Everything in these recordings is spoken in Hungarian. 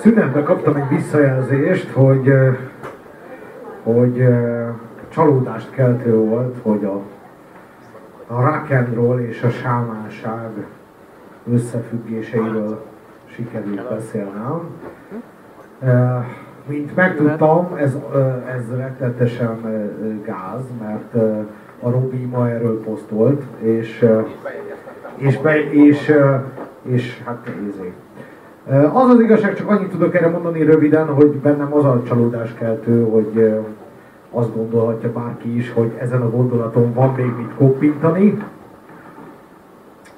szünetben kaptam egy visszajelzést, hogy, hogy csalódást keltő volt, hogy a, a rock és a sámánság összefüggéseiről sikerült beszélnem. Mint megtudtam, ez, ez rettetesen gáz, mert a Robi ma erről posztolt, és, és, be, és, és hát nézzék. Az az igazság, csak annyit tudok erre mondani röviden, hogy bennem az a csalódás keltő, hogy azt gondolhatja bárki is, hogy ezen a gondolaton van még mit koppintani.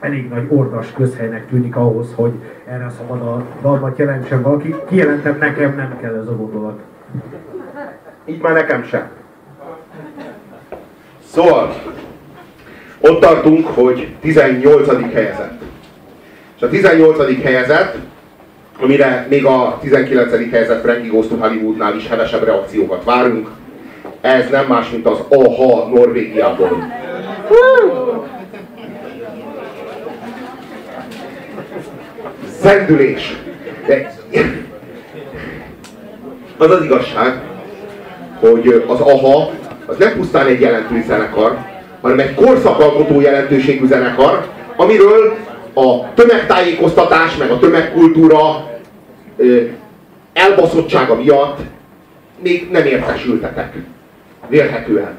Elég nagy ordas közhelynek tűnik ahhoz, hogy erre szabad a dalmat jelentsen valaki. Kijelentem, nekem nem kell ez a gondolat. Így már nekem sem. Szóval, ott tartunk, hogy 18. helyezett. És a 18. helyezett, amire még a 19. helyezett Frankie Goes to Hollywoodnál is hevesebb reakciókat várunk, ez nem más, mint az AHA Norvégiából. Zendülés. De az az igazság, hogy az AHA az nem pusztán egy jelentős zenekar, hanem egy korszakalkotó jelentőségű zenekar, amiről a tömegtájékoztatás, meg a tömegkultúra elbaszottsága miatt még nem értesültetek. Vélhetően.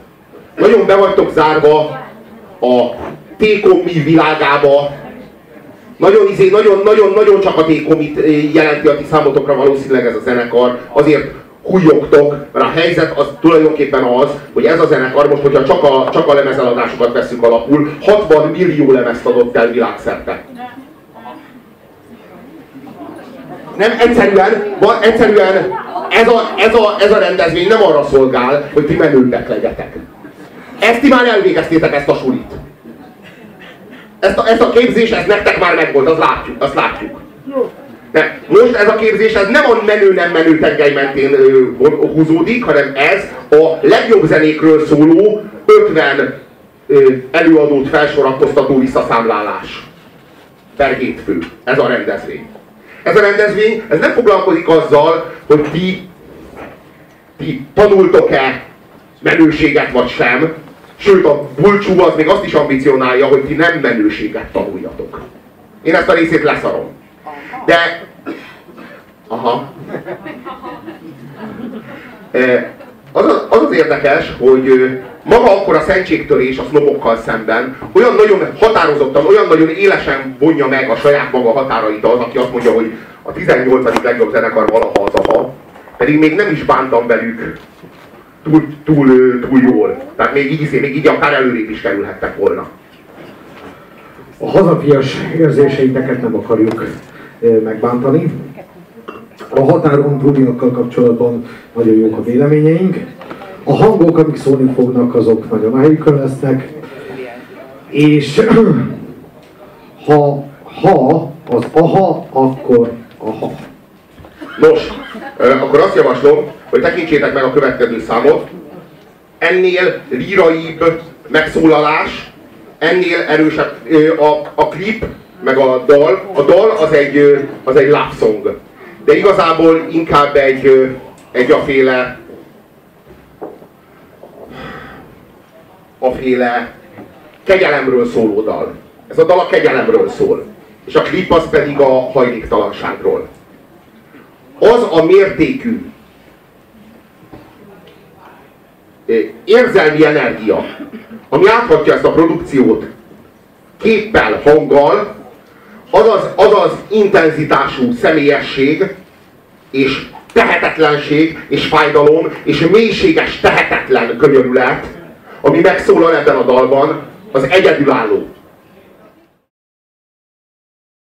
Nagyon be vagytok zárva a tékomi világába, nagyon izé, nagyon, nagyon, nagyon csak a tékomit jelenti a ti számotokra valószínűleg ez a zenekar, azért hújogtok, mert a helyzet az tulajdonképpen az, hogy ez a zenekar most, hogyha csak a, csak a lemezeladásokat veszünk alapul, 60 millió lemezt adott el világszerte. Nem, egyszerűen, van, egyszerűen ez a, ez, a, ez a rendezvény nem arra szolgál, hogy ti menőbbek legyetek. Ezt ti már elvégeztétek ezt a sulit. Ezt a, ezt a képzés, ez nektek már megvolt, azt látjuk. Azt látjuk. Nem. Most ez a képzés ez nem a menő nem menő tengely mentén ö, húzódik, hanem ez a legjobb zenékről szóló 50 ö, előadót felsorakoztató visszaszámlálás. Per hétfő. Ez a rendezvény. Ez a rendezvény ez nem foglalkozik azzal, hogy ti, ti tanultok-e menőséget vagy sem, sőt a bulcsú az még azt is ambicionálja, hogy ti nem menőséget tanuljatok. Én ezt a részét leszarom. De... Aha. Az az, az, az érdekes, hogy maga akkor a szentségtörés a sznobokkal szemben olyan nagyon határozottan, olyan nagyon élesen vonja meg a saját maga határait az, aki azt mondja, hogy a 18. legjobb zenekar valaha az aha, pedig még nem is bántam velük túl, túl, túl jól. Tehát még így, még így akár előrébb is kerülhettek volna. A hazafias érzéseiteket nem akarjuk megbántani. A határon túliakkal kapcsolatban nagyon jók a véleményeink. A hangok, amik szólni fognak, azok nagyon helyükön lesznek. És ha, ha az aha, akkor aha. Nos, akkor azt javaslom, hogy tekintsétek meg a következő számot. Ennél líraibb megszólalás, ennél erősebb a, a klip, meg a dal. A dal az egy, az egy love song. De igazából inkább egy, egy aféle aféle kegyelemről szóló dal. Ez a dal a kegyelemről szól. És a klip az pedig a hajléktalanságról. Az a mértékű érzelmi energia, ami áthatja ezt a produkciót képpel, hanggal, az az, az, az intenzitású személyesség, és tehetetlenség, és fájdalom, és mélységes tehetetlen könyörület, ami megszólal ebben a dalban, az egyedülálló.